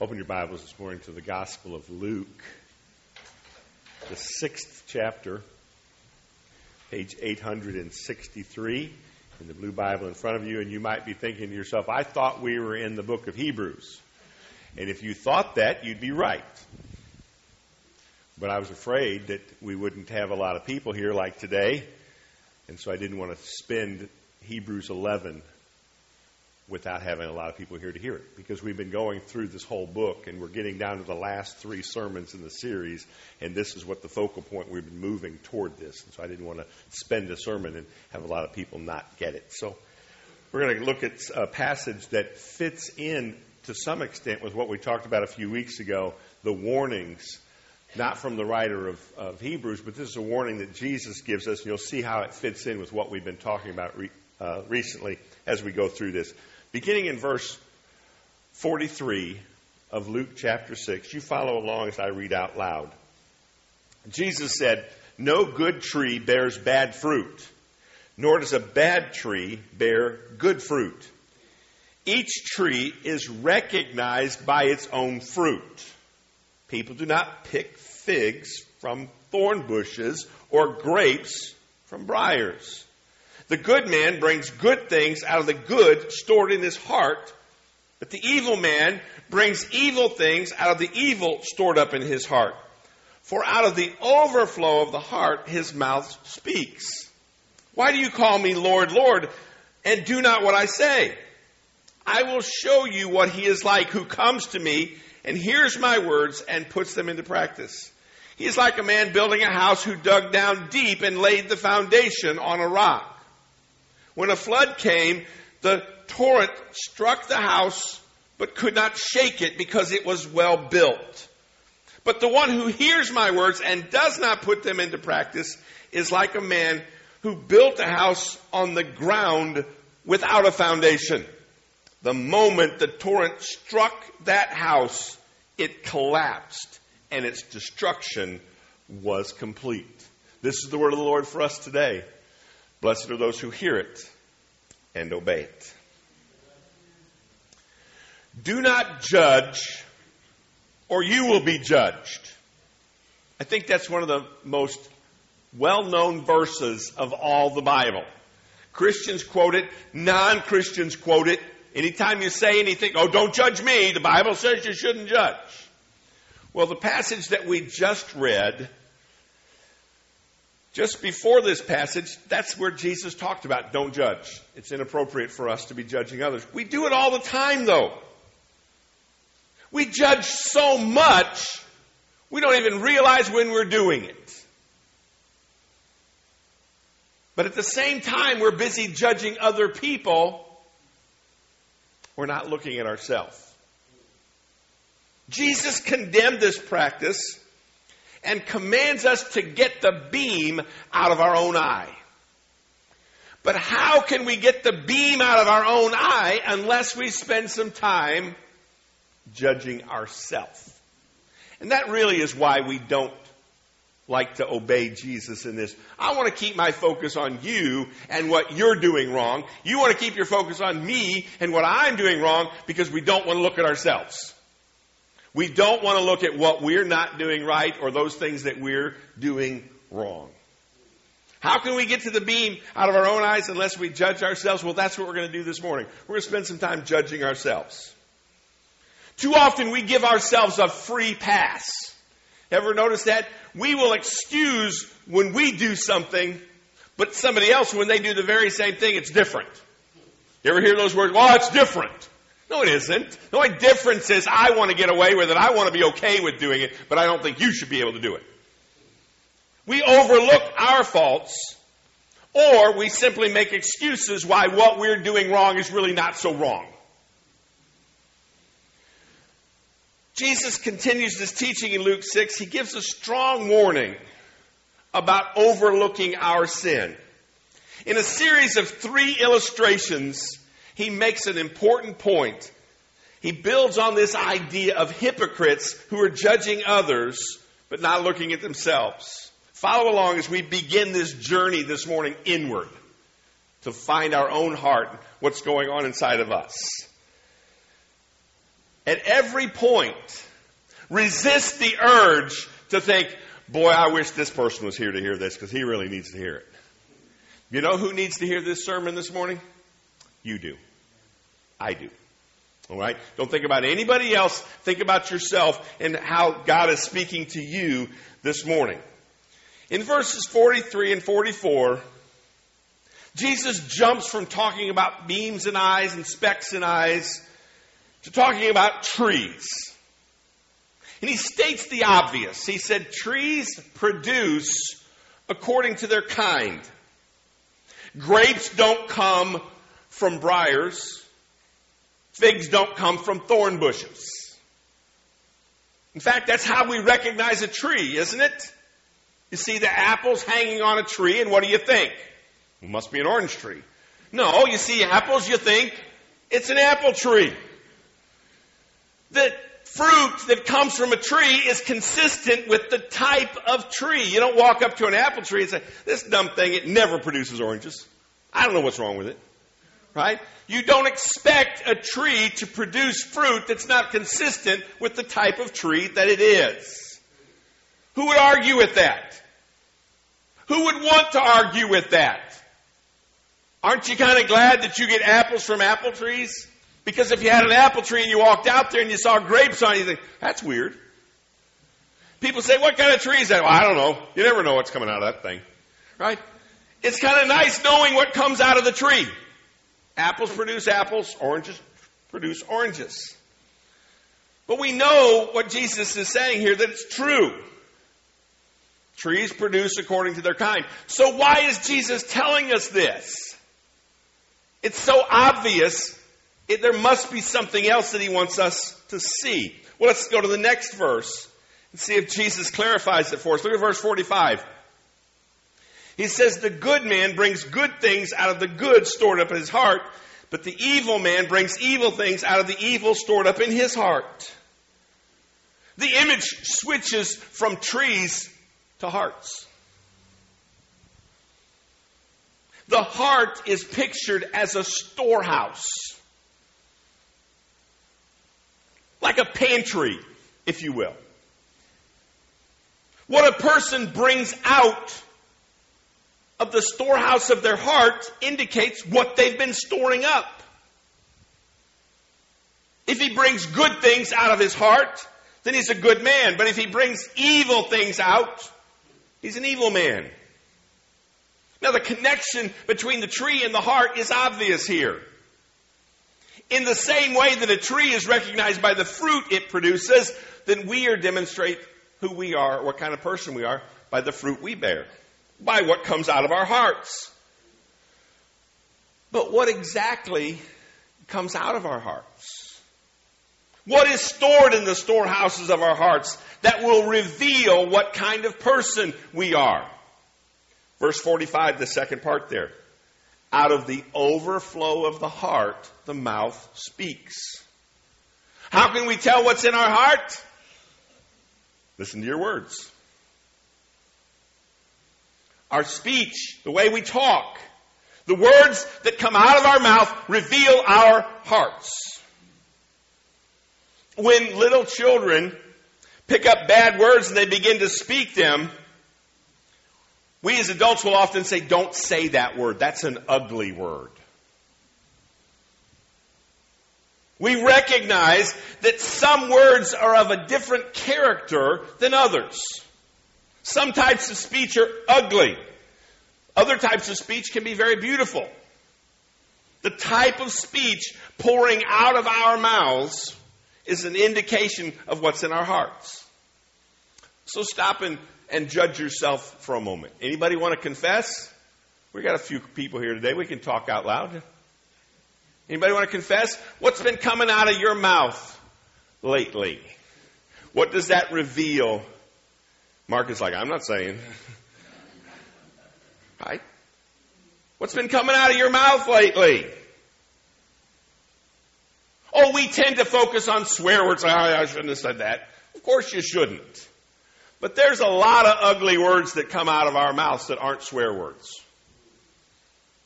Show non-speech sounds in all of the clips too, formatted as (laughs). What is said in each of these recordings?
Open your Bibles this morning to the Gospel of Luke, the sixth chapter, page 863 in the blue Bible in front of you. And you might be thinking to yourself, I thought we were in the book of Hebrews. And if you thought that, you'd be right. But I was afraid that we wouldn't have a lot of people here like today. And so I didn't want to spend Hebrews 11 without having a lot of people here to hear it. Because we've been going through this whole book and we're getting down to the last three sermons in the series and this is what the focal point we've been moving toward this. And so i didn't want to spend a sermon and have a lot of people not get it. So we're going to look at a passage that fits in to some extent with what we talked about a few weeks ago the warnings not from the writer of, of hebrews but this is a warning that jesus gives us and you'll see how it fits in with what we've been talking about re, uh, recently as we go through this Beginning in verse 43 of Luke chapter 6, you follow along as I read out loud. Jesus said, No good tree bears bad fruit, nor does a bad tree bear good fruit. Each tree is recognized by its own fruit. People do not pick figs from thorn bushes or grapes from briars. The good man brings good things out of the good stored in his heart, but the evil man brings evil things out of the evil stored up in his heart. For out of the overflow of the heart his mouth speaks. Why do you call me Lord, Lord, and do not what I say? I will show you what he is like who comes to me and hears my words and puts them into practice. He is like a man building a house who dug down deep and laid the foundation on a rock. When a flood came, the torrent struck the house but could not shake it because it was well built. But the one who hears my words and does not put them into practice is like a man who built a house on the ground without a foundation. The moment the torrent struck that house, it collapsed and its destruction was complete. This is the word of the Lord for us today. Blessed are those who hear it and obey it. Do not judge, or you will be judged. I think that's one of the most well known verses of all the Bible. Christians quote it, non Christians quote it. Anytime you say anything, oh, don't judge me, the Bible says you shouldn't judge. Well, the passage that we just read just before this passage, that's where Jesus talked about don't judge. It's inappropriate for us to be judging others. We do it all the time, though. We judge so much, we don't even realize when we're doing it. But at the same time, we're busy judging other people, we're not looking at ourselves. Jesus condemned this practice and commands us to get the beam out of our own eye. But how can we get the beam out of our own eye unless we spend some time judging ourselves? And that really is why we don't like to obey Jesus in this. I want to keep my focus on you and what you're doing wrong. You want to keep your focus on me and what I'm doing wrong because we don't want to look at ourselves. We don't want to look at what we're not doing right or those things that we're doing wrong. How can we get to the beam out of our own eyes unless we judge ourselves? Well, that's what we're going to do this morning. We're going to spend some time judging ourselves. Too often we give ourselves a free pass. Ever notice that? We will excuse when we do something, but somebody else, when they do the very same thing, it's different. You ever hear those words? Well, it's different. No, it isn't. The only difference is I want to get away with it. I want to be okay with doing it, but I don't think you should be able to do it. We overlook our faults, or we simply make excuses why what we're doing wrong is really not so wrong. Jesus continues this teaching in Luke 6. He gives a strong warning about overlooking our sin. In a series of three illustrations, he makes an important point. He builds on this idea of hypocrites who are judging others but not looking at themselves. Follow along as we begin this journey this morning inward to find our own heart, what's going on inside of us. at every point, resist the urge to think, boy, I wish this person was here to hear this because he really needs to hear it. You know who needs to hear this sermon this morning? You do. I do. All right? Don't think about anybody else. Think about yourself and how God is speaking to you this morning. In verses 43 and 44, Jesus jumps from talking about beams and eyes and specks and eyes to talking about trees. And he states the obvious. He said, Trees produce according to their kind. Grapes don't come from briars. Figs don't come from thorn bushes. In fact, that's how we recognize a tree, isn't it? You see the apples hanging on a tree, and what do you think? It must be an orange tree. No, you see apples, you think it's an apple tree. The fruit that comes from a tree is consistent with the type of tree. You don't walk up to an apple tree and say, this dumb thing, it never produces oranges. I don't know what's wrong with it. Right? You don't expect a tree to produce fruit that's not consistent with the type of tree that it is. Who would argue with that? Who would want to argue with that? Aren't you kind of glad that you get apples from apple trees? Because if you had an apple tree and you walked out there and you saw grapes on it, you think, that's weird. People say, what kind of tree is that? Well, I don't know. You never know what's coming out of that thing. Right? It's kind of nice knowing what comes out of the tree. Apples produce apples, oranges produce oranges. But we know what Jesus is saying here that it's true. Trees produce according to their kind. So why is Jesus telling us this? It's so obvious. It, there must be something else that he wants us to see. Well, let's go to the next verse and see if Jesus clarifies it for us. Look at verse 45. He says, The good man brings good things out of the good stored up in his heart, but the evil man brings evil things out of the evil stored up in his heart. The image switches from trees to hearts. The heart is pictured as a storehouse, like a pantry, if you will. What a person brings out of the storehouse of their heart indicates what they've been storing up. If he brings good things out of his heart, then he's a good man. But if he brings evil things out, he's an evil man. Now, the connection between the tree and the heart is obvious here. In the same way that a tree is recognized by the fruit it produces, then we are demonstrate who we are, what kind of person we are, by the fruit we bear by what comes out of our hearts. But what exactly comes out of our hearts? What is stored in the storehouses of our hearts that will reveal what kind of person we are? Verse 45, the second part there. Out of the overflow of the heart, the mouth speaks. How can we tell what's in our heart? Listen to your words. Our speech, the way we talk, the words that come out of our mouth reveal our hearts. When little children pick up bad words and they begin to speak them, we as adults will often say, Don't say that word. That's an ugly word. We recognize that some words are of a different character than others. Some types of speech are ugly. Other types of speech can be very beautiful. The type of speech pouring out of our mouths is an indication of what's in our hearts. So stop and, and judge yourself for a moment. Anybody want to confess? We got a few people here today. We can talk out loud. Anybody want to confess? What's been coming out of your mouth lately? What does that reveal Mark is like, I'm not saying. right? What's been coming out of your mouth lately? Oh, we tend to focus on swear words. Oh, I shouldn't have said that. Of course you shouldn't. But there's a lot of ugly words that come out of our mouths that aren't swear words.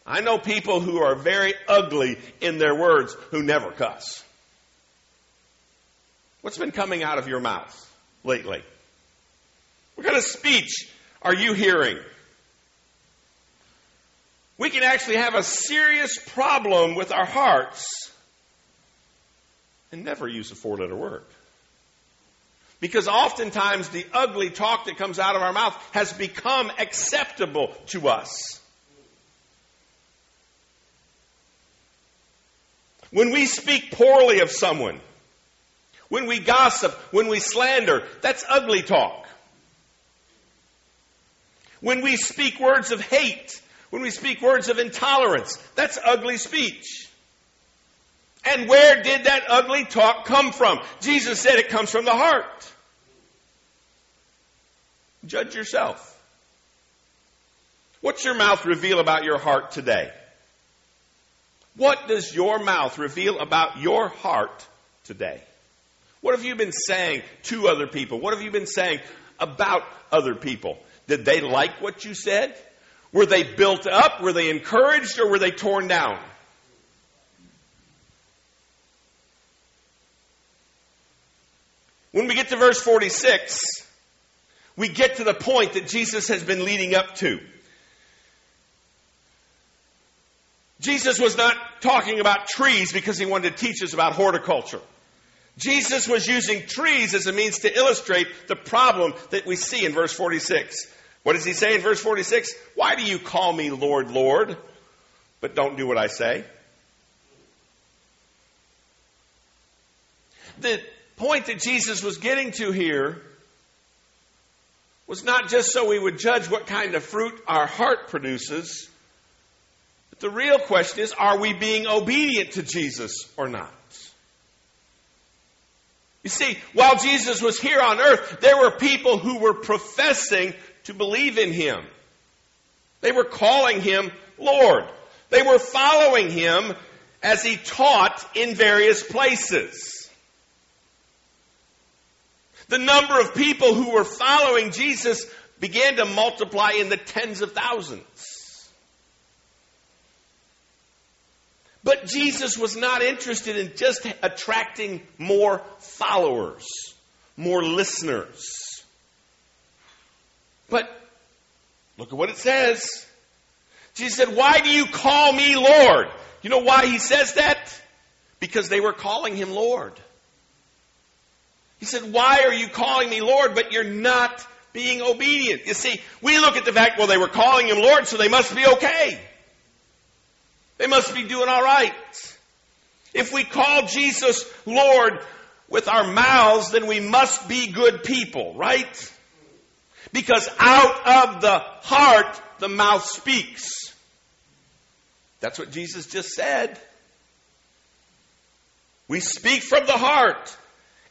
I know people who are very ugly in their words who never cuss. What's been coming out of your mouth lately? What kind of speech are you hearing? We can actually have a serious problem with our hearts and never use a four letter word. Because oftentimes the ugly talk that comes out of our mouth has become acceptable to us. When we speak poorly of someone, when we gossip, when we slander, that's ugly talk. When we speak words of hate, when we speak words of intolerance, that's ugly speech. And where did that ugly talk come from? Jesus said it comes from the heart. Judge yourself. What's your mouth reveal about your heart today? What does your mouth reveal about your heart today? What have you been saying to other people? What have you been saying about other people? Did they like what you said? Were they built up? Were they encouraged? Or were they torn down? When we get to verse 46, we get to the point that Jesus has been leading up to. Jesus was not talking about trees because he wanted to teach us about horticulture. Jesus was using trees as a means to illustrate the problem that we see in verse 46. What does he say in verse 46? Why do you call me Lord, Lord, but don't do what I say? The point that Jesus was getting to here was not just so we would judge what kind of fruit our heart produces, the real question is are we being obedient to Jesus or not? You see, while Jesus was here on earth, there were people who were professing to believe in him. They were calling him Lord. They were following him as he taught in various places. The number of people who were following Jesus began to multiply in the tens of thousands. But Jesus was not interested in just attracting more followers, more listeners. But look at what it says. Jesus said, Why do you call me Lord? You know why he says that? Because they were calling him Lord. He said, Why are you calling me Lord, but you're not being obedient? You see, we look at the fact, well, they were calling him Lord, so they must be okay. They must be doing all right. If we call Jesus Lord with our mouths, then we must be good people, right? Because out of the heart, the mouth speaks. That's what Jesus just said. We speak from the heart.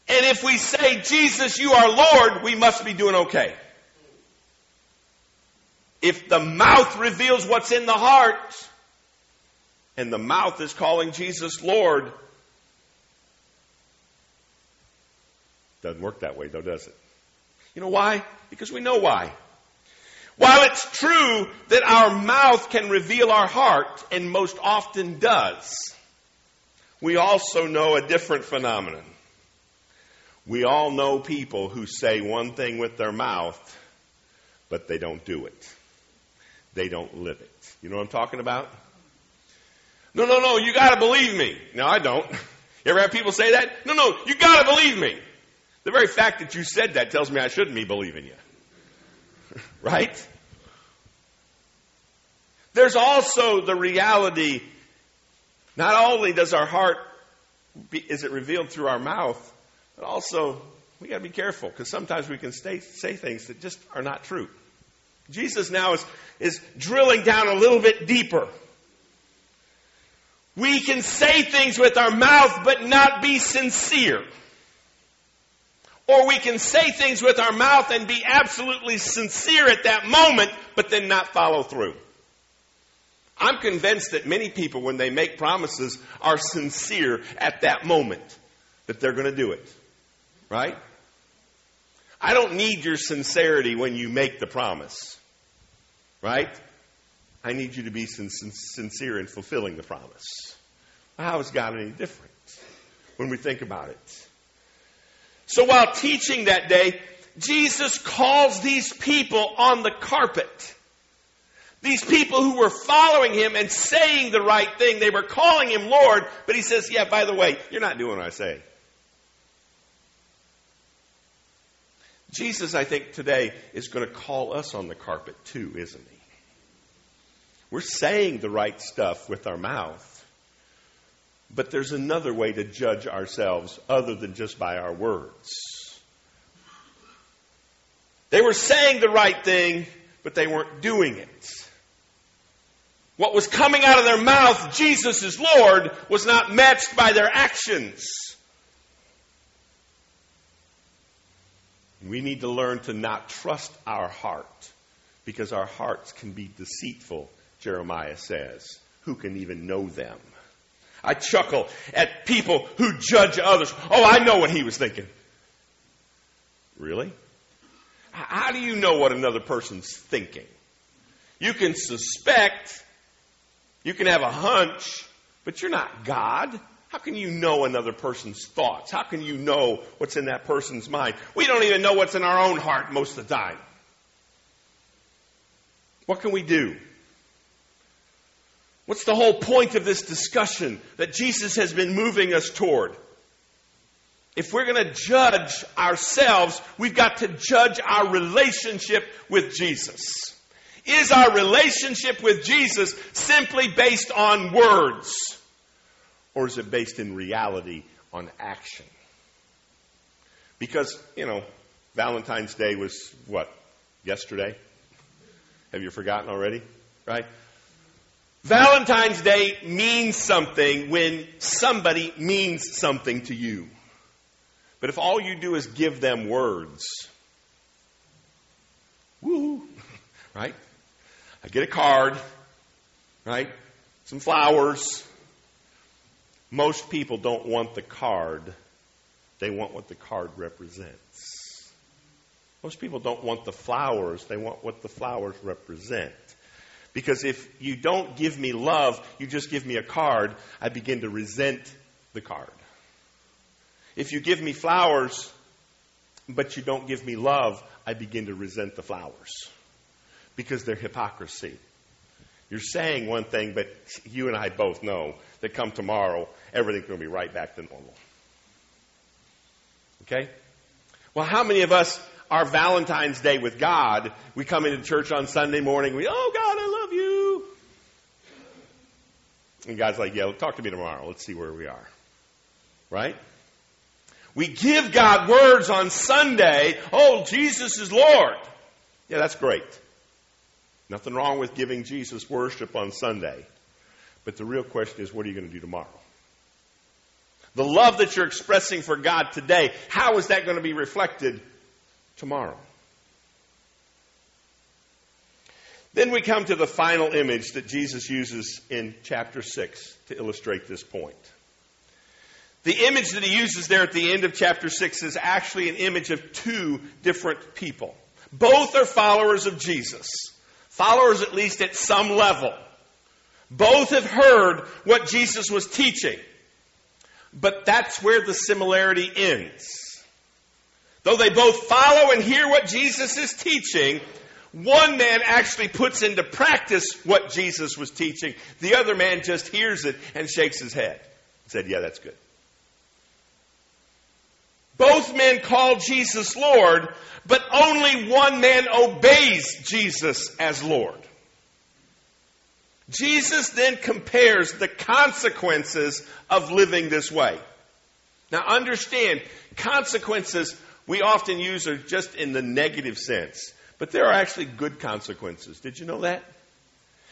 And if we say, Jesus, you are Lord, we must be doing okay. If the mouth reveals what's in the heart, and the mouth is calling Jesus Lord. Doesn't work that way, though, does it? You know why? Because we know why. While it's true that our mouth can reveal our heart, and most often does, we also know a different phenomenon. We all know people who say one thing with their mouth, but they don't do it. They don't live it. You know what I'm talking about? No, no, no, you gotta believe me. No, I don't. (laughs) You ever have people say that? No, no, you gotta believe me. The very fact that you said that tells me I shouldn't be believing you. (laughs) right? There's also the reality, not only does our heart, be, is it revealed through our mouth, but also we gotta be careful because sometimes we can stay, say things that just are not true. Jesus now is, is drilling down a little bit deeper. We can say things with our mouth but not be sincere. Or we can say things with our mouth and be absolutely sincere at that moment, but then not follow through. I'm convinced that many people, when they make promises, are sincere at that moment that they're going to do it. Right? I don't need your sincerity when you make the promise. Right? I need you to be sincere in fulfilling the promise. How is God any different when we think about it? So while teaching that day, Jesus calls these people on the carpet. These people who were following him and saying the right thing, they were calling him Lord, but he says, Yeah, by the way, you're not doing what I say. Jesus, I think, today is going to call us on the carpet too, isn't he? We're saying the right stuff with our mouth, but there's another way to judge ourselves other than just by our words. They were saying the right thing, but they weren't doing it. What was coming out of their mouth, Jesus is Lord, was not matched by their actions. We need to learn to not trust our heart because our hearts can be deceitful, Jeremiah says. Who can even know them? I chuckle at people who judge others. Oh, I know what he was thinking. Really? How do you know what another person's thinking? You can suspect, you can have a hunch, but you're not God. How can you know another person's thoughts? How can you know what's in that person's mind? We don't even know what's in our own heart most of the time. What can we do? What's the whole point of this discussion that Jesus has been moving us toward? If we're going to judge ourselves, we've got to judge our relationship with Jesus. Is our relationship with Jesus simply based on words? Or is it based in reality on action? Because, you know, Valentine's Day was what? Yesterday? Have you forgotten already? Right? Valentine's Day means something when somebody means something to you. But if all you do is give them words, woo, right? I get a card, right? Some flowers. Most people don't want the card, they want what the card represents. Most people don't want the flowers, they want what the flowers represent. Because if you don't give me love, you just give me a card, I begin to resent the card. If you give me flowers, but you don't give me love, I begin to resent the flowers because they're hypocrisy. You're saying one thing, but you and I both know that come tomorrow, everything's going to be right back to normal. Okay? Well, how many of us are Valentine's Day with God? We come into church on Sunday morning, we, oh, God, I love. And God's like, yeah, talk to me tomorrow. Let's see where we are. Right? We give God words on Sunday. Oh, Jesus is Lord. Yeah, that's great. Nothing wrong with giving Jesus worship on Sunday. But the real question is, what are you going to do tomorrow? The love that you're expressing for God today, how is that going to be reflected tomorrow? Then we come to the final image that Jesus uses in chapter 6 to illustrate this point. The image that he uses there at the end of chapter 6 is actually an image of two different people. Both are followers of Jesus, followers at least at some level. Both have heard what Jesus was teaching. But that's where the similarity ends. Though they both follow and hear what Jesus is teaching, one man actually puts into practice what Jesus was teaching. The other man just hears it and shakes his head. And Said, Yeah, that's good. Both men call Jesus Lord, but only one man obeys Jesus as Lord. Jesus then compares the consequences of living this way. Now understand, consequences we often use are just in the negative sense, but there are actually good consequences. Did you know that?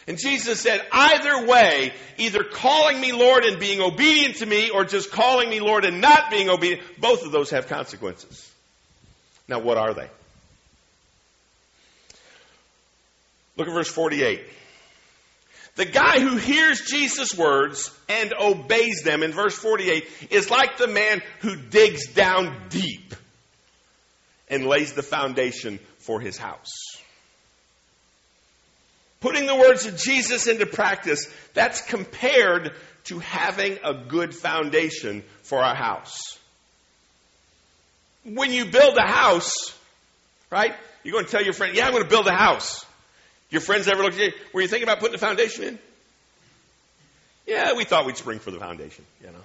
And Jesus said, either way, either calling me Lord and being obedient to me, or just calling me Lord and not being obedient, both of those have consequences. Now, what are they? Look at verse 48. The guy who hears Jesus' words and obeys them in verse 48 is like the man who digs down deep and lays the foundation for his house. Putting the words of Jesus into practice, that's compared to having a good foundation for our house. when you build a house, right? You're going to tell your friend, yeah, I'm going to build a house. Your friends ever look at you, were you thinking about putting a foundation in? Yeah, we thought we'd spring for the foundation, you know.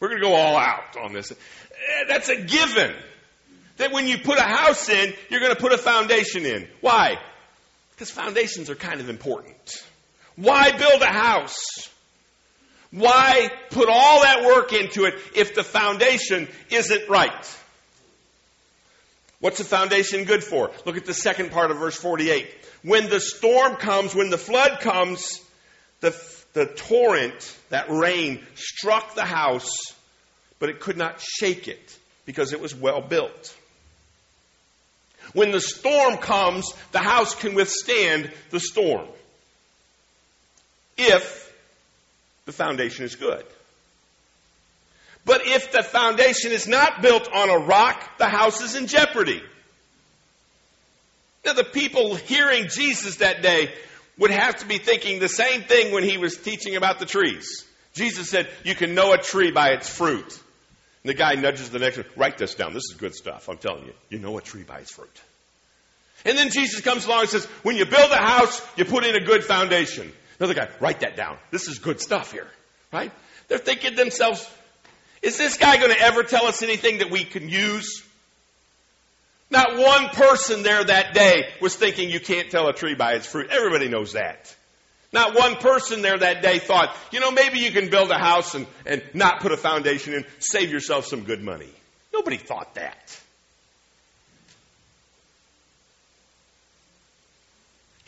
We're going to go all out on this. Eh, that's a given. That when you put a house in, you're going to put a foundation in. Why? Because foundations are kind of important. Why build a house? Why put all that work into it if the foundation isn't right? What's the foundation good for? Look at the second part of verse 48. When the storm comes, when the flood comes, the, the torrent, that rain, struck the house, but it could not shake it because it was well built. When the storm comes, the house can withstand the storm if the foundation is good. But if the foundation is not built on a rock, the house is in jeopardy. Now, the people hearing Jesus that day would have to be thinking the same thing when he was teaching about the trees. Jesus said, You can know a tree by its fruit. And the guy nudges the next one, Write this down. This is good stuff. I'm telling you. You know a tree by its fruit. And then Jesus comes along and says, When you build a house, you put in a good foundation. Another guy, write that down. This is good stuff here. Right? They're thinking to themselves, is this guy going to ever tell us anything that we can use? Not one person there that day was thinking you can't tell a tree by its fruit. Everybody knows that. Not one person there that day thought, you know, maybe you can build a house and, and not put a foundation in, save yourself some good money. Nobody thought that.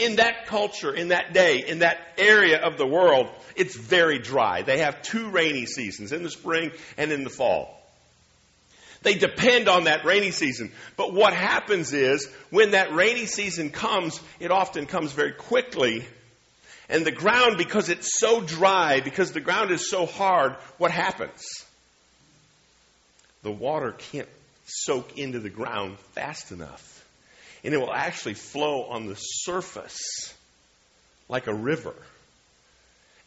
in that culture, in that day, in that area of the world, it's very dry. They have two rainy seasons, in the spring and in the fall. They depend on that rainy season. But what happens is, when that rainy season comes, it often comes very quickly. And the ground, because it's so dry, because the ground is so hard, what happens? The water can't soak into the ground fast enough and it will actually flow on the surface like a river.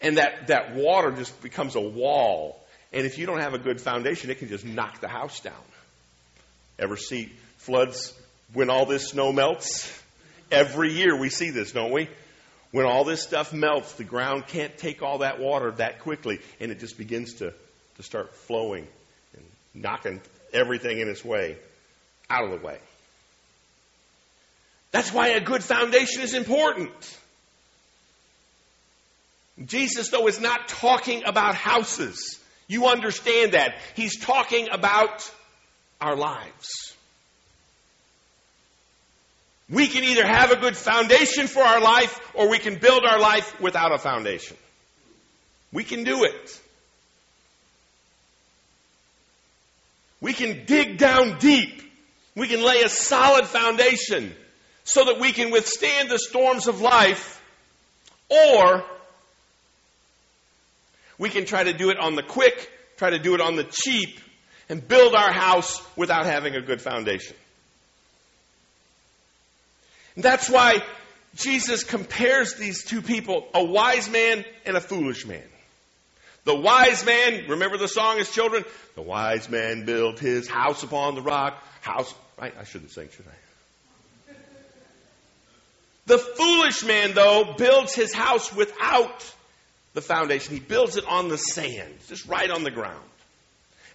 And that, that water just becomes a wall. And if you don't have a good foundation, it can just knock the house down. Ever see floods when all this snow melts? Every year we see this, don't we? When all this stuff melts, the ground can't take all that water that quickly, and it just begins to, to start flowing and knocking everything in its way out of the way. That's why a good foundation is important. Jesus, though, is not talking about houses. You understand that. He's talking about our lives. We can either have a good foundation for our life or we can build our life without a foundation. We can do it. We can dig down deep. We can lay a solid foundation so that we can withstand the storms of life, or we can try to do it on the quick, try to do it on the cheap, and build our house without having a good foundation. And that's why Jesus compares these two people, a wise man and a foolish man. The wise man, remember the song as children? The wise man built his house upon the rock. House, right? I shouldn't sing, should I? The foolish man, though, builds his house without the foundation. He builds it on the sand, just right on the ground.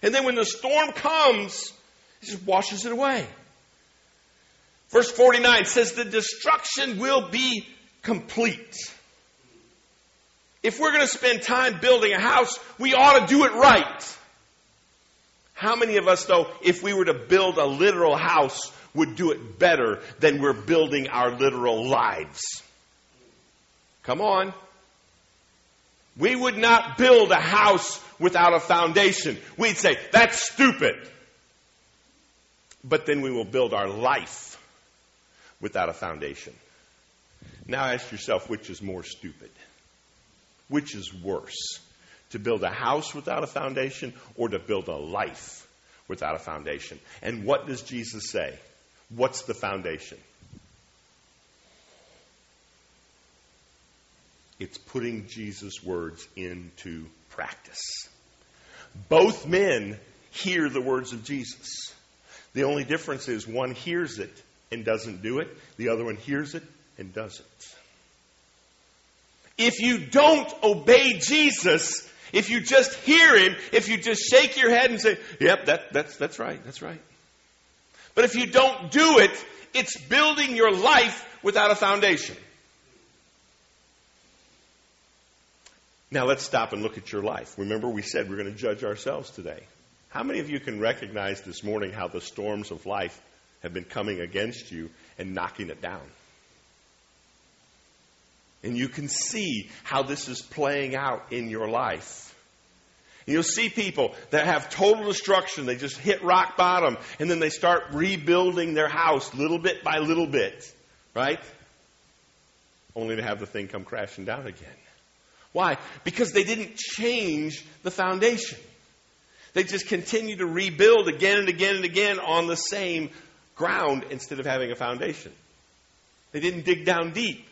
And then when the storm comes, he just washes it away. Verse 49 says, The destruction will be complete. If we're going to spend time building a house, we ought to do it right. How many of us, though, if we were to build a literal house, would do it better than we're building our literal lives. Come on. We would not build a house without a foundation. We'd say, that's stupid. But then we will build our life without a foundation. Now ask yourself which is more stupid? Which is worse? To build a house without a foundation or to build a life without a foundation? And what does Jesus say? What's the foundation? It's putting Jesus' words into practice. Both men hear the words of Jesus. The only difference is one hears it and doesn't do it, the other one hears it and does it. If you don't obey Jesus, if you just hear him, if you just shake your head and say, Yep, that, that's, that's right, that's right. But if you don't do it, it's building your life without a foundation. Now let's stop and look at your life. Remember, we said we're going to judge ourselves today. How many of you can recognize this morning how the storms of life have been coming against you and knocking it down? And you can see how this is playing out in your life. You'll see people that have total destruction. They just hit rock bottom and then they start rebuilding their house little bit by little bit, right? Only to have the thing come crashing down again. Why? Because they didn't change the foundation. They just continue to rebuild again and again and again on the same ground instead of having a foundation. They didn't dig down deep.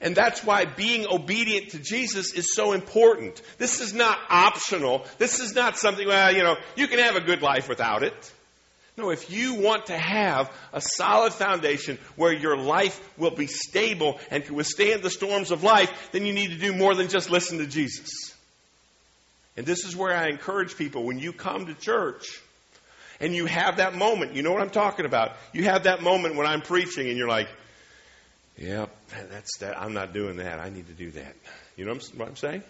And that's why being obedient to Jesus is so important. This is not optional. This is not something, well, you know, you can have a good life without it. No, if you want to have a solid foundation where your life will be stable and can withstand the storms of life, then you need to do more than just listen to Jesus. And this is where I encourage people when you come to church and you have that moment, you know what I'm talking about. You have that moment when I'm preaching and you're like, yep, that's that. I'm not doing that. I need to do that. You know what I'm saying?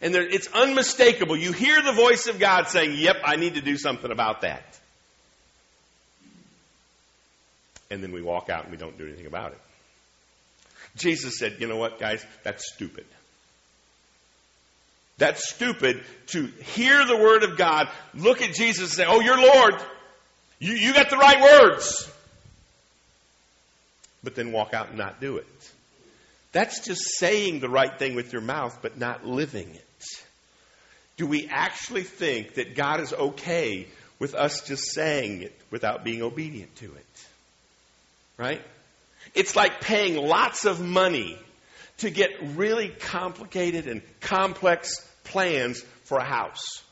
And there, it's unmistakable. You hear the voice of God saying, yep, I need to do something about that. and then we walk out and we don't do anything about it. Jesus said, you know what, guys? That's stupid. That's stupid to hear the word of God, look at Jesus and say, oh, you're Lord. You, you got the right words. But then walk out and not do it. That's just saying the right thing with your mouth, but not living it. Do we actually think that God is okay with us just saying it without being obedient to it? right? It's like paying lots of money to get really complicated and complex plans for a house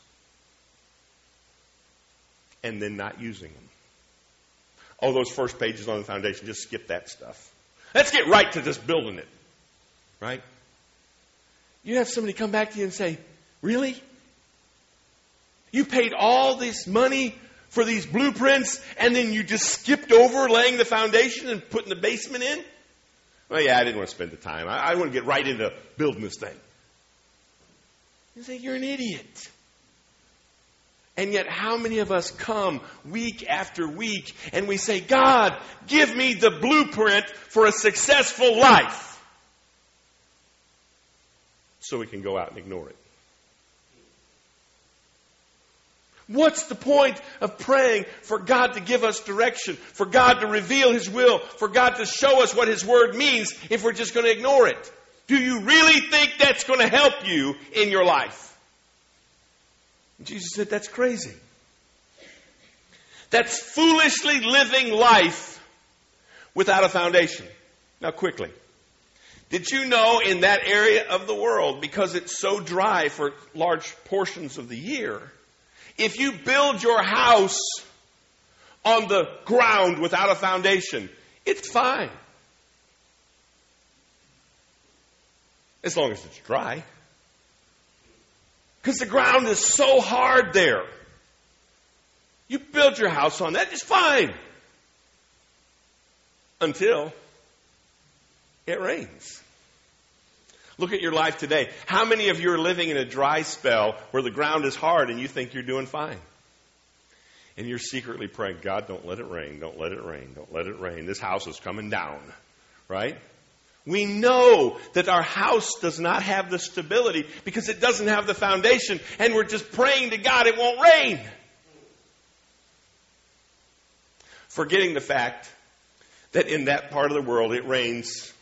and then not using them. Oh, those first pages on the foundation, just skip that stuff. Let's get right to just building it, right? You have somebody come back to you and say, Really? You paid all this money for these blueprints and then you just skipped over laying the foundation and putting the basement in? Well, yeah, I didn't want to spend the time. I, I want to get right into building this thing. You say, you're an idiot. And yet, how many of us come week after week and we say, God, give me the blueprint for a successful life? So we can go out and ignore it. What's the point of praying for God to give us direction, for God to reveal His will, for God to show us what His Word means if we're just going to ignore it? Do you really think that's going to help you in your life? Jesus said, That's crazy. That's foolishly living life without a foundation. Now, quickly. Did you know in that area of the world, because it's so dry for large portions of the year, if you build your house on the ground without a foundation, it's fine. As long as it's dry. Because the ground is so hard there. You build your house on that, it's fine. Until it rains. Look at your life today. How many of you are living in a dry spell where the ground is hard and you think you're doing fine? And you're secretly praying, God, don't let it rain, don't let it rain, don't let it rain. This house is coming down, right? We know that our house does not have the stability because it doesn't have the foundation, and we're just praying to God it won't rain. Forgetting the fact that in that part of the world it rains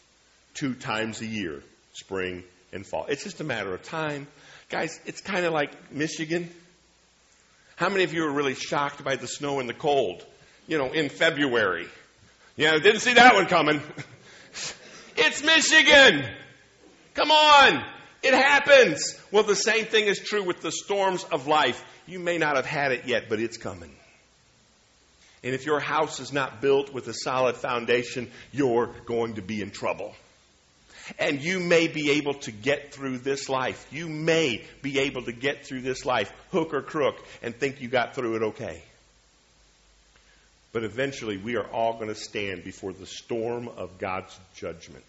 two times a year spring, and fall. It's just a matter of time. Guys, it's kind of like Michigan. How many of you are really shocked by the snow and the cold? You know, in February. Yeah, didn't see that one coming. (laughs) it's Michigan. Come on. It happens. Well, the same thing is true with the storms of life. You may not have had it yet, but it's coming. And if your house is not built with a solid foundation, you're going to be in trouble. And you may be able to get through this life. You may be able to get through this life, hook or crook, and think you got through it okay. But eventually, we are all going to stand before the storm of God's judgment.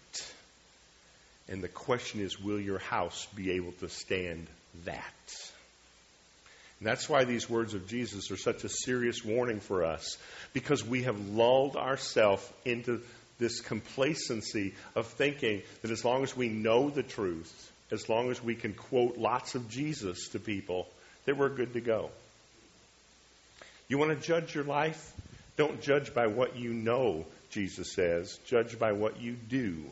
And the question is will your house be able to stand that? And that's why these words of Jesus are such a serious warning for us, because we have lulled ourselves into this complacency of thinking that as long as we know the truth, as long as we can quote lots of Jesus to people, that we're good to go. You want to judge your life? Don't judge by what you know, Jesus says. Judge by what you do.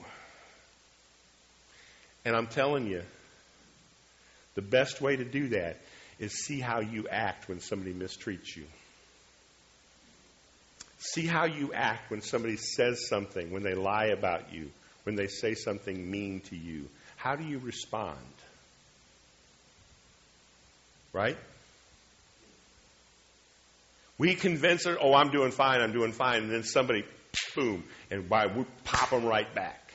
And I'm telling you, the best way to do that is see how you act when somebody mistreats you. See how you act when somebody says something, when they lie about you, when they say something mean to you. How do you respond? Right? We convince her, oh, I'm doing fine, I'm doing fine, and then somebody, boom, and why we pop them right back.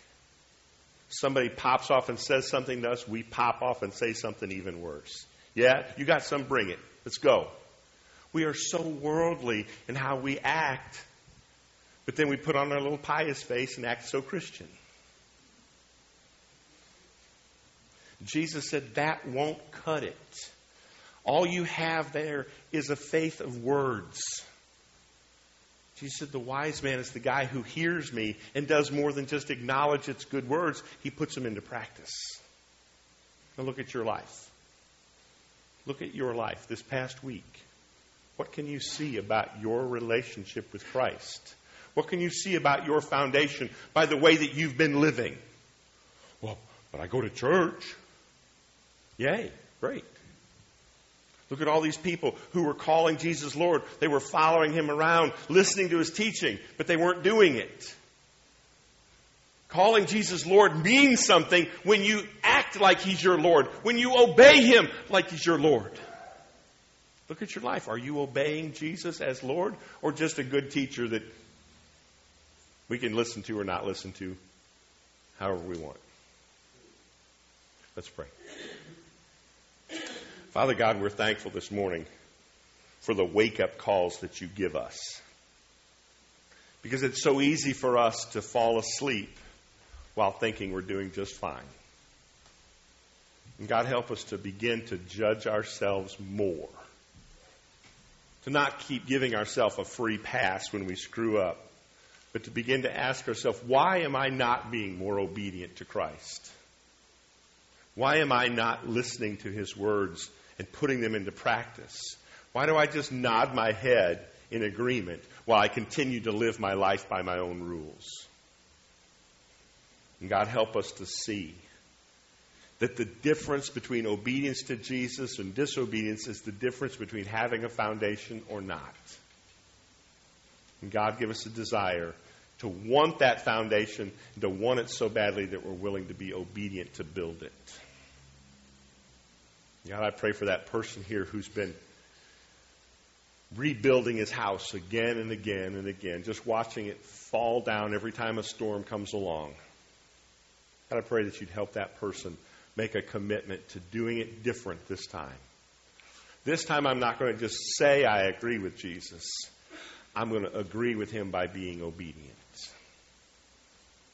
Somebody pops off and says something to us, we pop off and say something even worse. Yeah, you got some, bring it. Let's go. We are so worldly in how we act, but then we put on our little pious face and act so Christian. Jesus said that won't cut it. All you have there is a faith of words. Jesus said the wise man is the guy who hears me and does more than just acknowledge its good words, he puts them into practice. Now look at your life. Look at your life this past week. What can you see about your relationship with Christ? What can you see about your foundation by the way that you've been living? Well, but I go to church. Yay, great. Look at all these people who were calling Jesus Lord. They were following him around, listening to his teaching, but they weren't doing it. Calling Jesus Lord means something when you act like He's your Lord, when you obey Him like He's your Lord. Look at your life. Are you obeying Jesus as Lord or just a good teacher that we can listen to or not listen to however we want? Let's pray. Father God, we're thankful this morning for the wake up calls that you give us. Because it's so easy for us to fall asleep while thinking we're doing just fine. And God help us to begin to judge ourselves more. To not keep giving ourselves a free pass when we screw up, but to begin to ask ourselves, why am I not being more obedient to Christ? Why am I not listening to his words and putting them into practice? Why do I just nod my head in agreement while I continue to live my life by my own rules? And God, help us to see that the difference between obedience to Jesus and disobedience is the difference between having a foundation or not. And God, give us a desire to want that foundation and to want it so badly that we're willing to be obedient to build it. God, I pray for that person here who's been rebuilding his house again and again and again, just watching it fall down every time a storm comes along. God, I pray that you'd help that person make a commitment to doing it different this time. This time, I'm not going to just say I agree with Jesus. I'm going to agree with him by being obedient.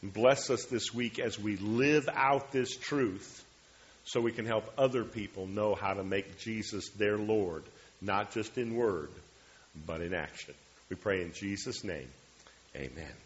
Bless us this week as we live out this truth so we can help other people know how to make Jesus their Lord, not just in word, but in action. We pray in Jesus' name. Amen.